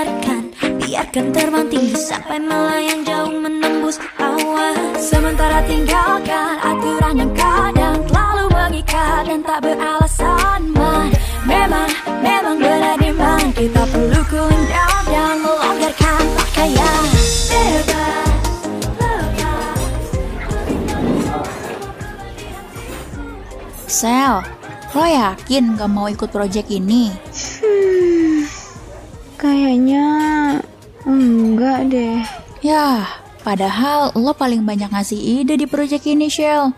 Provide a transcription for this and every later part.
membiarkan biarkan terbang tinggi sampai melayang jauh menembus awan. Sementara tinggalkan aturan yang kadang terlalu mengikat dan tak beralasan man. Memang memang benar di mana kita perlu cooling down dan melonggarkan pakaian. Sel, lo yakin gak mau ikut project ini? Hmm, kayaknya enggak deh. Ya, padahal lo paling banyak ngasih ide di project ini, Shell.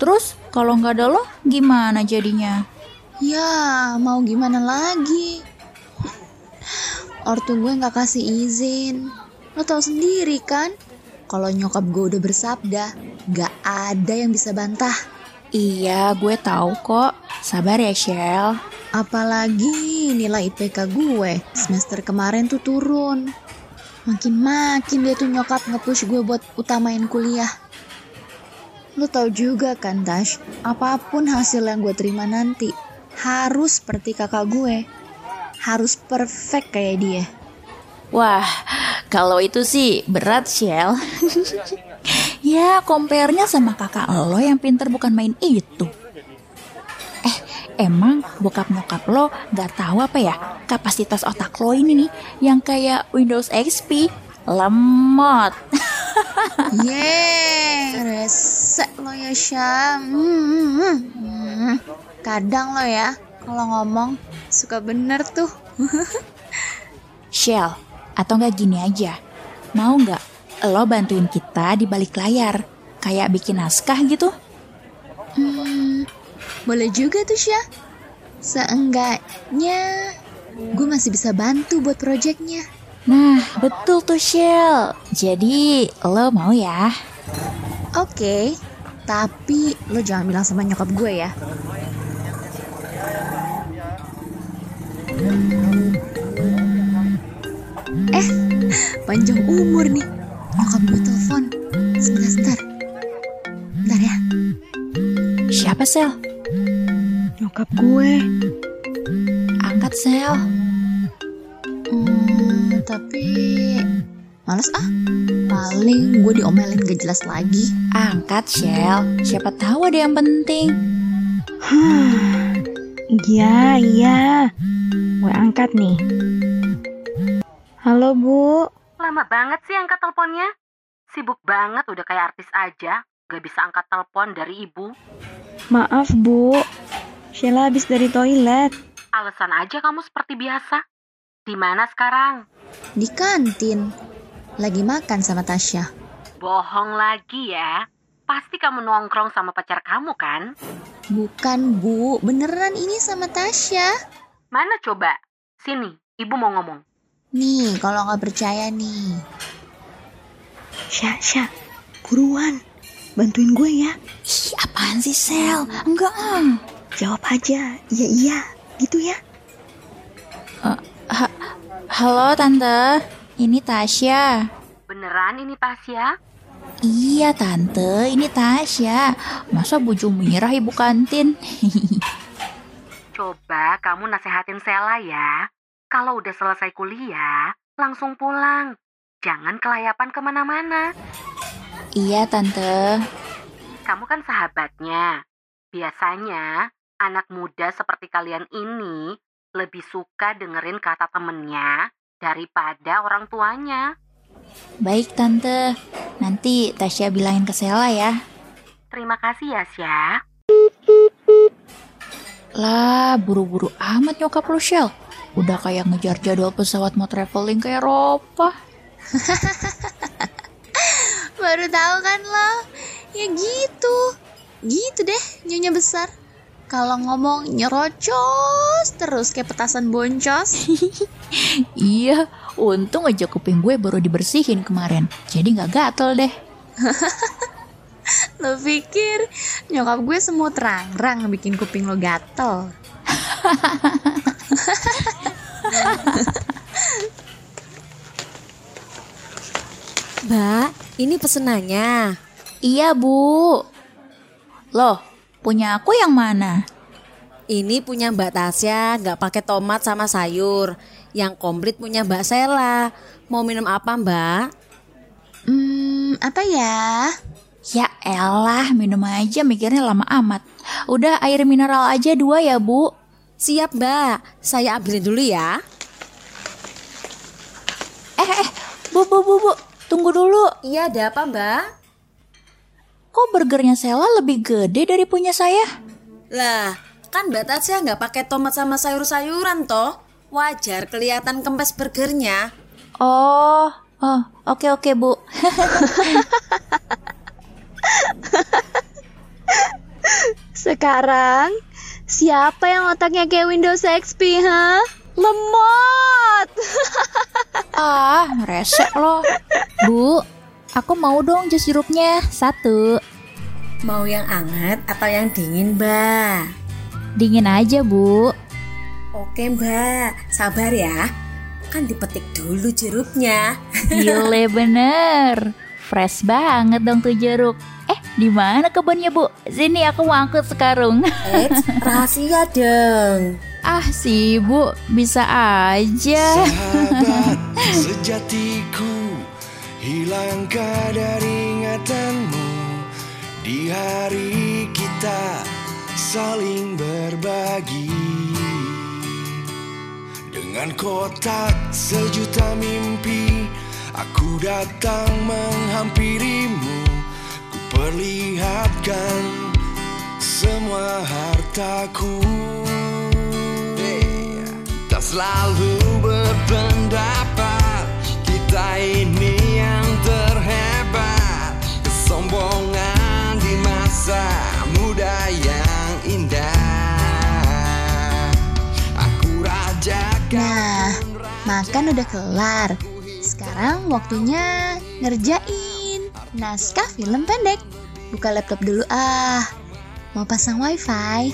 Terus, kalau nggak ada lo, gimana jadinya? Ya, mau gimana lagi? Ortu gue nggak kasih izin. Lo tau sendiri kan? Kalau nyokap gue udah bersabda, gak ada yang bisa bantah. Iya, gue tahu kok. Sabar ya, Shell. Apalagi nilai IPK gue semester kemarin tuh turun. Makin-makin dia tuh nyokap nge-push gue buat utamain kuliah. Lo tau juga kan Tash, apa pun hasil yang gue terima nanti harus seperti kakak gue. Harus perfect kayak dia. Wah, kalau itu sih berat, Shell. ya, compare-nya sama kakak lo yang pinter bukan main itu. Emang bokap nyokap lo gak tahu apa ya kapasitas otak lo ini nih yang kayak Windows XP lemot. Yeay, resek lo ya Syam. Hmm, hmm, hmm. Kadang lo ya, kalau ngomong suka bener tuh. Shell, atau nggak gini aja, mau nggak lo bantuin kita di balik layar, kayak bikin naskah gitu? Hmm, boleh juga tuh Syah. Seenggaknya gue masih bisa bantu buat proyeknya. Nah, betul tuh Shell. Jadi, lo mau ya? Oke, tapi lo jangan bilang sama nyokap gue ya. Eh, panjang umur nih. Nyokap gue telepon. Sebentar, sebentar. Bentar ya. Siapa Sel? Nyokap gue. Angkat Sel. Hmm, tapi males ah. Paling gue diomelin gak jelas lagi. Angkat Shell. Siapa tahu ada yang penting. Iya, iya. Gue angkat nih. Halo, Bu. Lama banget sih angkat teleponnya. Sibuk banget udah kayak artis aja. Gak bisa angkat telepon dari ibu. Maaf, Bu. Sheila habis dari toilet. Alasan aja kamu seperti biasa. Di mana sekarang? Di kantin. Lagi makan sama Tasya. Bohong lagi ya. Pasti kamu nongkrong sama pacar kamu kan? Bukan, Bu. Beneran ini sama Tasya. Mana coba? Sini, ibu mau ngomong. Nih, kalau nggak percaya nih. Sya, Sya. Buruan. Bantuin gue ya. Ih, apaan sih Sel? Enggak ah. Jawab aja. Iya, iya. Gitu ya. Uh, ha Halo Tante, ini Tasya. Beneran ini Tasya? Iya Tante, ini Tasya. Masa Bu Jumirah ibu kantin? Coba kamu nasehatin Sela ya. Kalau udah selesai kuliah, langsung pulang. Jangan kelayapan ke mana-mana. iya Tante. Kamu kan sahabatnya. Biasanya, anak muda seperti kalian ini lebih suka dengerin kata temennya daripada orang tuanya. Baik Tante, nanti Tasya bilangin ke Sela ya. Terima kasih ya, Sya. Lah, buru-buru amat nyokap lu Shell. Udah kayak ngejar jadwal pesawat mau traveling ke Eropa. Baru tahu kan lo? Ya gitu. Gitu deh nyonya besar. Kalau ngomong nyerocos terus kayak petasan boncos. iya, untung aja kuping gue baru dibersihin kemarin. Jadi nggak gatel deh. lo pikir nyokap gue semua terang-rang bikin kuping lo gatel. Mbak, ini pesenannya. Iya, Bu. Loh, punya aku yang mana? Ini punya Mbak Tasya, nggak pakai tomat sama sayur. Yang komplit punya Mbak Sela. Mau minum apa Mbak? Hmm, apa ya? Ya elah, minum aja mikirnya lama amat. Udah air mineral aja dua ya bu. Siap Mbak, saya ambilin dulu ya. Eh eh, bu bu bu bu, tunggu dulu. Iya ada apa Mbak? Kok burgernya Sela lebih gede dari punya saya? Lah, kan Mbak Tasya nggak pakai tomat sama sayur-sayuran toh. Wajar kelihatan kempes burgernya. Oh, oh, oke oke bu. Sekarang, siapa yang otaknya kayak Windows XP, ha? Lemot! ah, resek loh. Bu, aku mau dong jus jeruknya satu. Mau yang hangat atau yang dingin Mbak? Dingin aja bu. Oke Mbak, sabar ya. Kan dipetik dulu jeruknya. Gile bener. Fresh banget dong tuh jeruk. Eh, di mana kebunnya bu? Sini aku mau angkut sekarang. Eits, rahasia dong. ah sih bu, bisa aja. Sahabat sejatiku Hilangkah dari ingatanmu Di hari kita saling berbagi? Dengan kotak sejuta mimpi Aku datang menghampirimu. Ku perlihatkan semua hartaku. Tak selalu berpendapat Kita ini masa muda yang indah Aku raja Nah, makan udah kelar. Sekarang waktunya ngerjain naskah film pendek. Buka laptop dulu ah. Mau pasang wifi.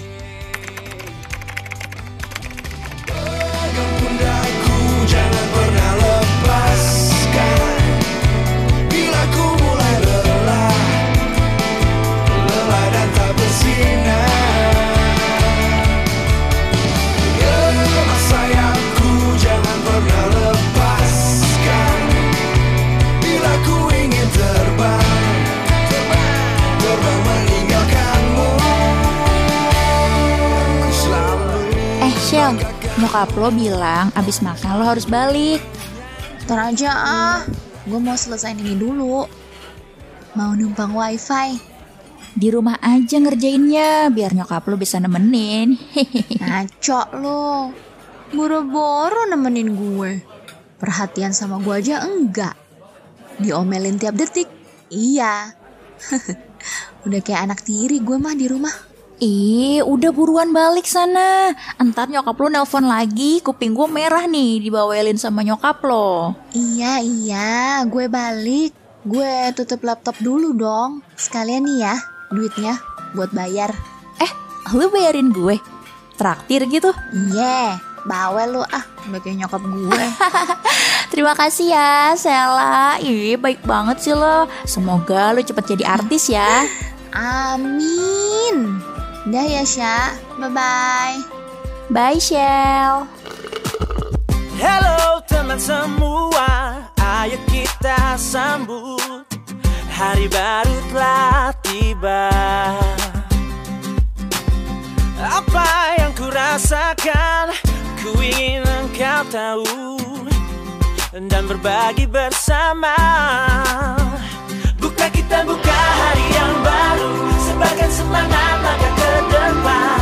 Nyokap lo bilang abis makan lo harus balik. Ntar aja ah. Gue mau selesaiin ini dulu. Mau numpang wifi. Di rumah aja ngerjainnya biar nyokap lo bisa nemenin. Ngaco lo. Boro-boro nemenin gue. Perhatian sama gue aja enggak. Diomelin tiap detik. Iya. Udah kayak anak tiri gue mah di rumah. Ih, udah buruan balik sana. Entar nyokap lo nelpon lagi, kuping gue merah nih dibawelin sama nyokap lo. Iya, iya. Gue balik. Gue tutup laptop dulu dong. Sekalian nih ya, duitnya buat bayar. Eh, lu bayarin gue? Traktir gitu? Iya, bawel lu ah. Kayak nyokap gue. Terima kasih ya, Sela. Ih, baik banget sih lo. Semoga lo cepet jadi artis ya. Amin. Dah ya, Sya. Bye-bye. Bye, Shell. Halo teman semua, ayo kita sambut. Hari baru telah tiba. Apa yang ku rasakan, ku ingin engkau tahu. Dan berbagi bersama. Buka kita buka hari yang baru Sebagai semangat langkah ke depan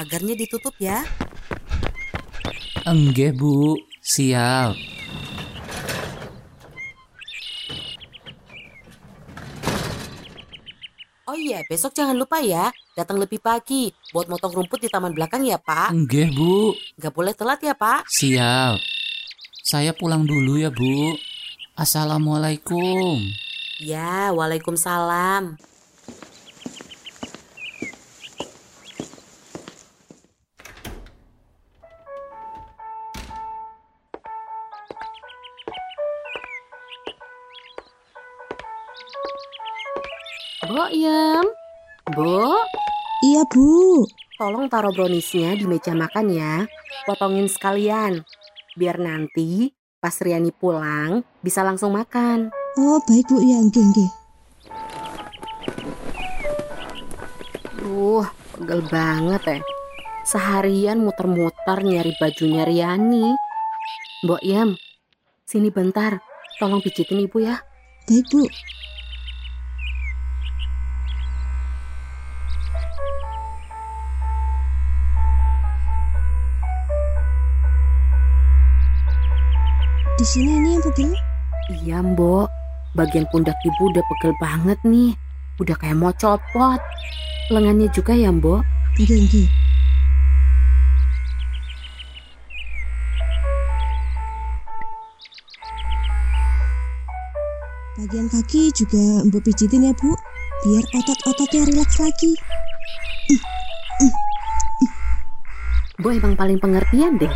pagarnya ditutup ya. Enggak bu, siap. Oh iya, besok jangan lupa ya, datang lebih pagi buat motong rumput di taman belakang ya, Pak. Enggak bu, Gak boleh telat ya, Pak. siap. Saya pulang dulu ya bu. Assalamualaikum. Ya, waalaikumsalam. Bo, Iya, Bu. tolong taruh browniesnya di meja makan ya. Potongin sekalian. Biar nanti pas Riani pulang bisa langsung makan. Oh, baik, Bu. Ya, nggih, nggih. Duh, pegel banget ya. Seharian muter-muter nyari bajunya Riani. Mbok Yam, sini bentar. Tolong pijitin ibu ya. Baik, Bu. Sini ini yang pegel. Iya mbok, bagian pundak ibu udah pegel banget nih. Udah kayak mau copot. Lengannya juga ya mbok. Nggih, nggih. Bagian kaki juga Mbok pijitin ya, Bu. Biar otot-ototnya rileks lagi. Mbok emang paling pengertian deh.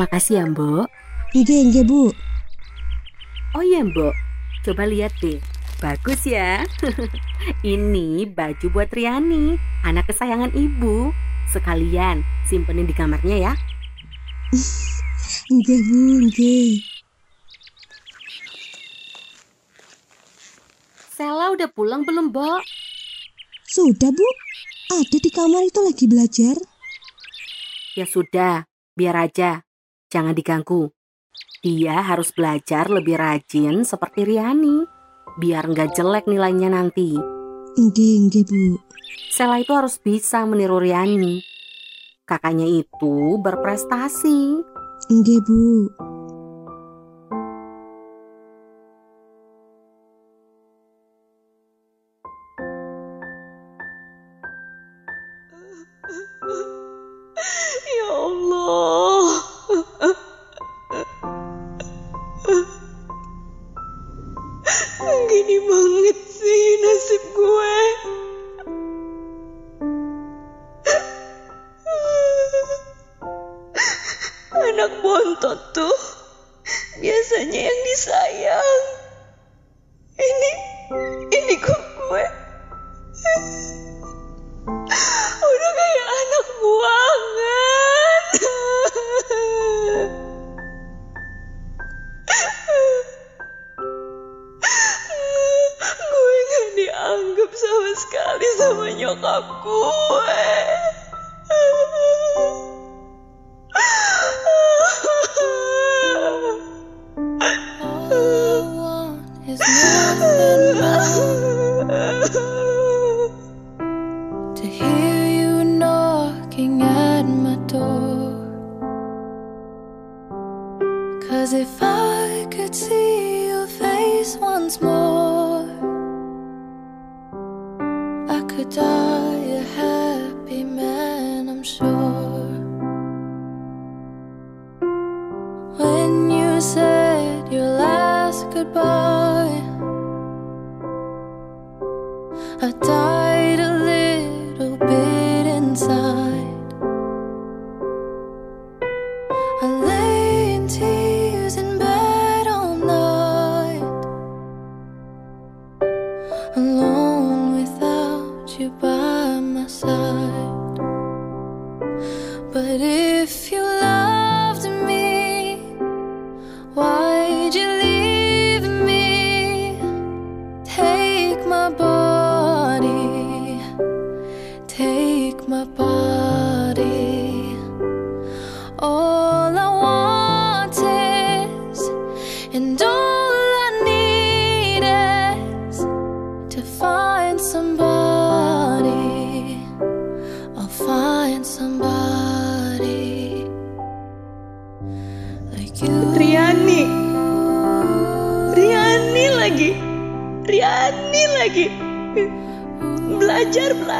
Makasih ya mbok. Nggih, Bu. Oh iya mbok, coba lihat deh. Bagus ya. Ini baju buat Riani, anak kesayangan ibu. Sekalian simpenin di kamarnya ya. Nggih, Bu, nggih. Sela udah pulang belum, Mbok? Sudah, Bu. Ada di kamar itu lagi belajar. Ya sudah, biar aja. Jangan diganggu. Dia harus belajar lebih rajin seperti Riani. Biar nggak jelek nilainya nanti. Nggih, nggih, Bu. Sela itu harus bisa meniru Riani. Kakaknya itu berprestasi. Nggih, Bu.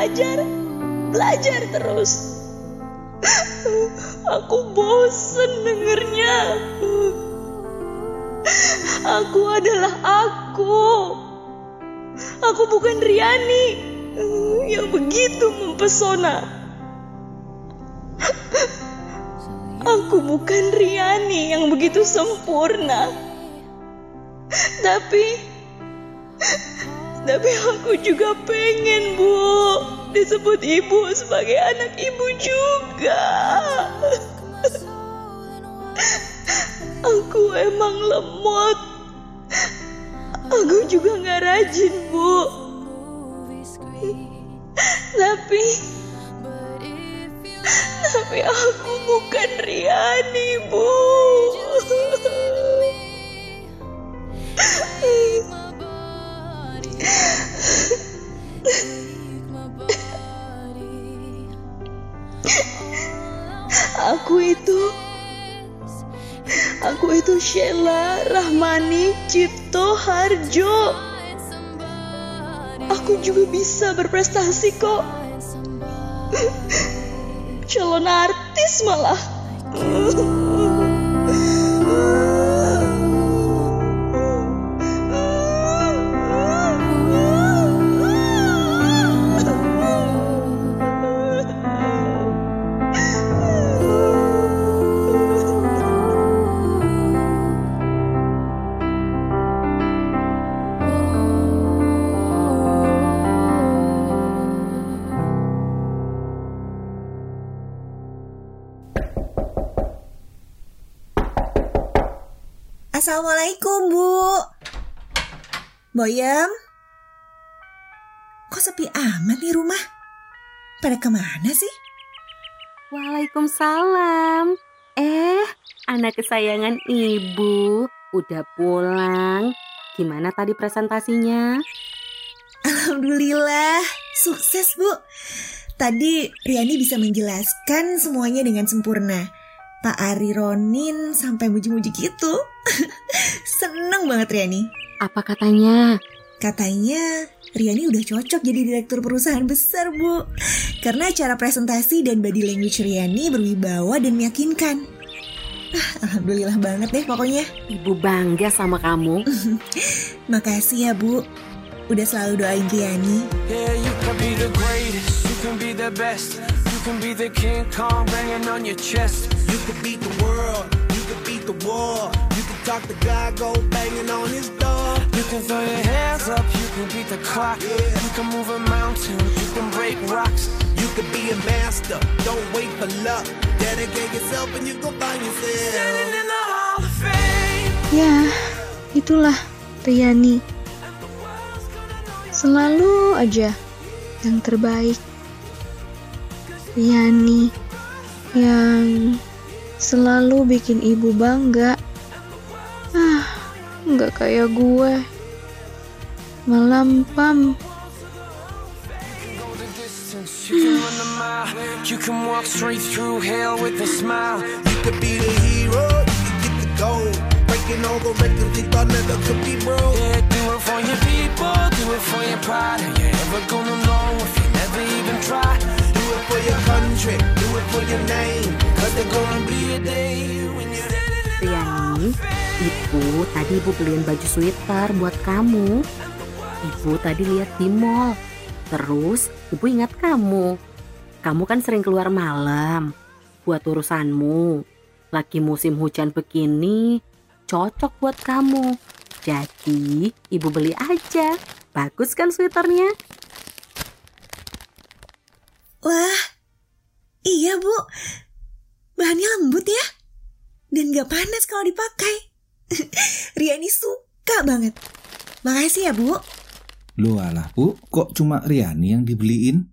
Belajar, belajar, terus. Aku bosen dengernya. Aku adalah aku. Aku bukan Riani yang begitu mempesona. Aku bukan Riani yang begitu sempurna. Tapi tapi aku juga pengen, Bu, disebut ibu sebagai anak ibu juga. Aku emang lemot. Aku juga nggak rajin, Bu. Tapi tapi aku bukan Riani, Bu. Aku itu Aku itu Sheila Rahmani Cipto Harjo. Aku juga bisa berprestasi kok. Calon artis malah Boyem? Kok sepi amat nih rumah? Pada ke mana sih? Waalaikumsalam. Eh, anak kesayangan ibu. Udah pulang. Gimana tadi presentasinya? Alhamdulillah, sukses, Bu. Tadi Riani bisa menjelaskan semuanya dengan sempurna. Pak Ari Ronin sampai muji-muji gitu. Seneng banget Riani. Apa katanya? Katanya Riani udah cocok jadi direktur perusahaan besar, Bu. Karena cara presentasi dan body language Riani berwibawa dan meyakinkan. Ah, Alhamdulillah banget deh pokoknya. Ibu bangga sama kamu. Makasih ya, Bu. Udah selalu doain Riani. Yeah, you can be the greatest, you can be the best. You can be the King Kong banging on your chest. You can beat the world, Talk to God, go banging on his door. You can throw your hands up, you can beat the clock. You can move a mountain, you can break rocks. You can be a master, don't wait for luck. Dedicate yourself and you go find yourself. Standing in the Hall of Fame. Ya, itulah Riani. Selalu aja yang terbaik. Riani yang selalu bikin ibu bangga. Nggak kayak gue. Melampam. You can walk straight through hell with a smile. You could be the hero, you get the gold. Breaking all the records thought never could be broke. Yeah, do it for your people, do it for your pride. Are you ever gonna know if you never even try? Do it for your country, do it for your name. Cause gonna be a day when you're Ibu tadi ibu beliin baju sweater buat kamu. Ibu tadi lihat di mall. Terus ibu ingat kamu. Kamu kan sering keluar malam buat urusanmu. Lagi musim hujan begini, cocok buat kamu. Jadi ibu beli aja. Bagus kan sweaternya? Wah, iya bu. Bahannya lembut ya. Dan gak panas kalau dipakai. Riani suka banget. Makasih ya bu. Loh alah bu, kok cuma Riani yang dibeliin?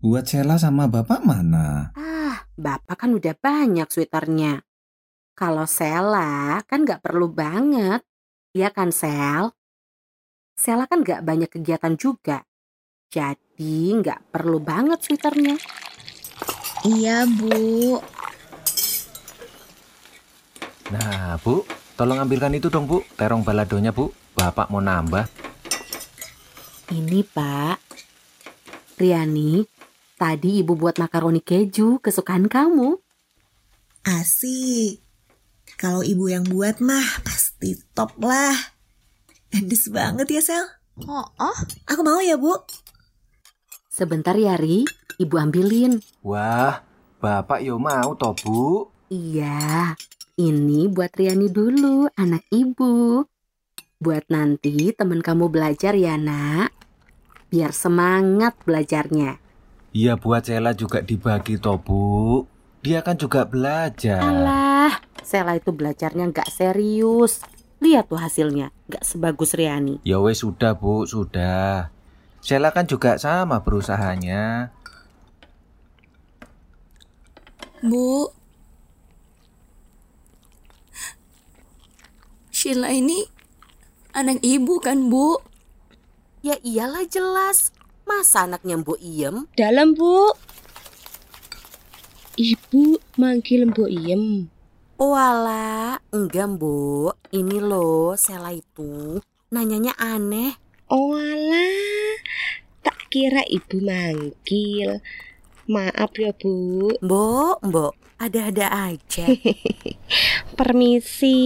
Buat Sela sama bapak mana? Ah, bapak kan udah banyak sweaternya. Kalau Sela kan nggak perlu banget. Iya kan Sel? Sela kan nggak banyak kegiatan juga. Jadi nggak perlu banget sweaternya. Iya, Bu. Nah, Bu, tolong ambilkan itu dong, Bu. Terong baladonya, Bu. Bapak mau nambah. Ini, Pak. Riani, tadi Ibu buat makaroni keju kesukaan kamu. Asik. Kalau ibu yang buat mah pasti top lah. Edes banget ya, Sel. Oh, oh. Aku mau ya, Bu. Sebentar ya, Ri. Ibu ambilin. Wah, bapak yo mau toh bu? Iya, ini buat Riani dulu, anak ibu. Buat nanti teman kamu belajar ya, nak. Biar semangat belajarnya. Iya buat Sela juga dibagi toh bu. Dia kan juga belajar. Alah, Sela itu belajarnya nggak serius. Lihat tuh hasilnya, nggak sebagus Riani. Ya wes sudah bu, sudah. Sela kan juga sama berusahanya. Bu. Sheila ini anak ibu kan, Bu? Ya iyalah jelas. Masa anaknya Mbok Iem? Dalam, Bu. Ibu manggil Mbok Iem. Walah, enggak Mbok. Ini loh, Sela itu nanyanya aneh. Oh alah, tak kira ibu manggil. Maaf ya, Bu. Mbok, Mbok, ada-ada aja. Permisi.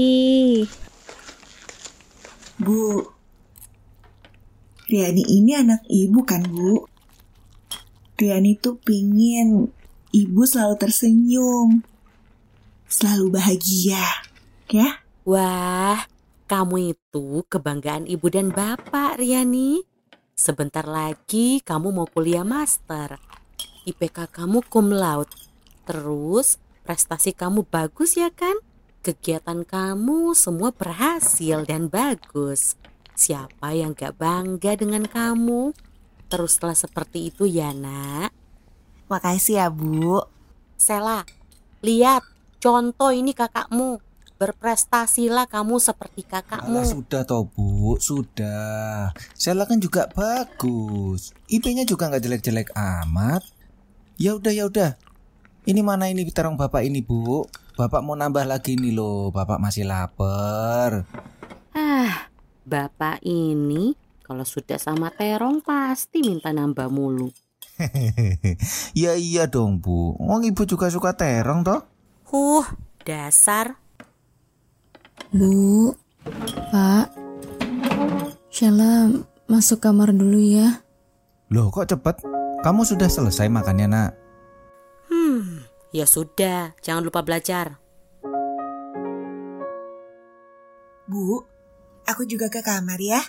Bu. Riani ini anak ibu kan, Bu? Riani tuh pingin ibu selalu tersenyum. Selalu bahagia. Ya? Wah, kamu itu kebanggaan ibu dan bapak, Riani. Sebentar lagi kamu mau kuliah master. IPK kamu cum laude. Terus prestasi kamu bagus ya kan? Kegiatan kamu semua berhasil dan bagus. Siapa yang gak bangga dengan kamu? Teruslah seperti itu ya nak. Makasih ya, Bu. Sela, lihat contoh ini kakakmu. Berprestasilah kamu seperti kakakmu. Alah sudah toh bu, sudah. Sela kan juga bagus. IP-nya juga nggak jelek-jelek amat. Ya udah ya udah. Ini mana ini terong bapak ini bu? Bapak mau nambah lagi nih loh. Bapak masih lapar. Ah, bapak ini kalau sudah sama terong pasti minta nambah mulu. ya iya dong bu. Wong ibu juga suka terong toh? Huh, dasar. Bu, Pak, Sheila masuk kamar dulu ya. Loh kok cepet? Kamu sudah selesai makannya nak? Ya sudah, jangan lupa belajar. Bu, aku juga ke kamar ya.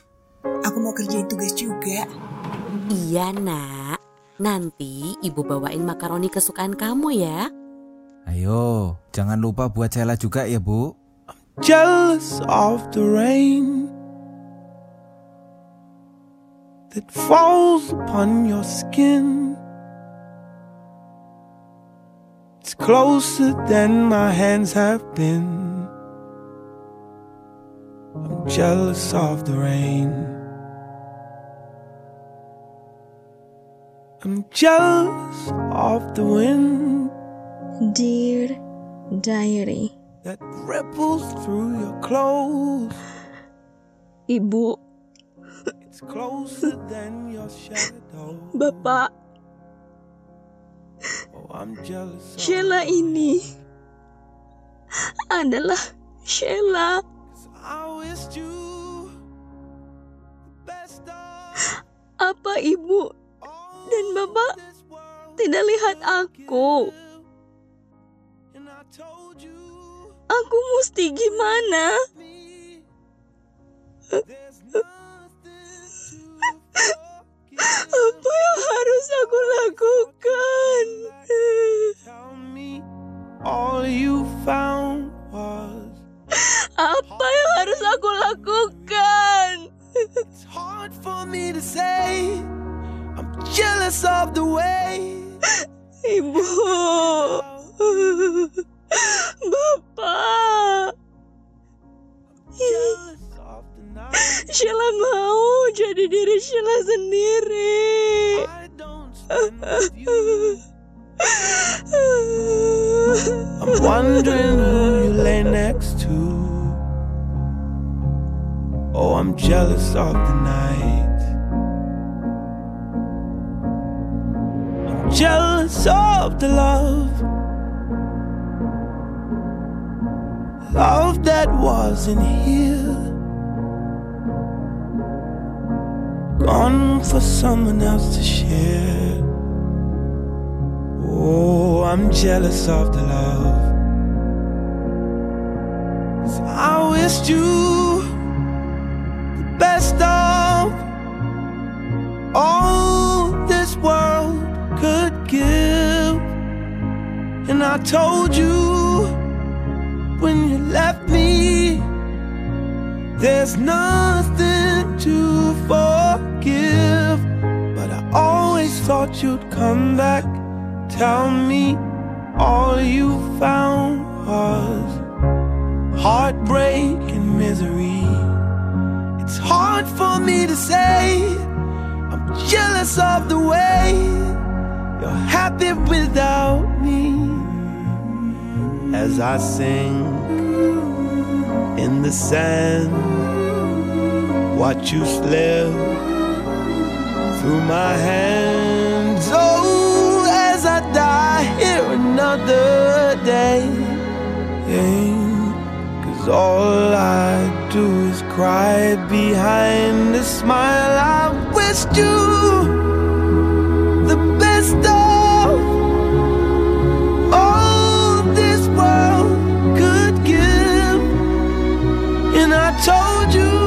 Aku mau kerjain tugas juga. Iya nak, nanti ibu bawain makaroni kesukaan kamu ya. Ayo, jangan lupa buat Sela juga ya bu. jealous of the rain that falls upon your skin. Closer than my hands have been. I'm jealous of the rain. I'm jealous of the wind Dear Diary. that ripples through your clothes. Ibu, It's closer than your shadow. Bapak, Sheila ini adalah Sheila. Apa ibu dan bapak tidak lihat aku? Aku mesti gimana? Apa yang harus aku lakukan? all you found was Apa yang harus aku lakukan? it's hard for me to say. I'm jealous of the way Ibu, Bapak, Sheila mau jadi diri Sheila sendiri. I'm wondering who you lay next to. Oh, I'm jealous of the night. I'm jealous of the love. Love that wasn't here. Gone for someone else to share. Oh, I'm jealous of the love. 'Cause I wished you the best of all this world could give. And I told you when you left me, there's nothing to But I always thought you'd come back, tell me all you found was heartbreak and misery. It's hard for me to say, I'm jealous of the way you're happy without me. As I sing in the sand, watch you slip through my hands. Oh, as I die here another day. Cause all I do is cry behind a smile. I wished you the best of all this world could give. And I told you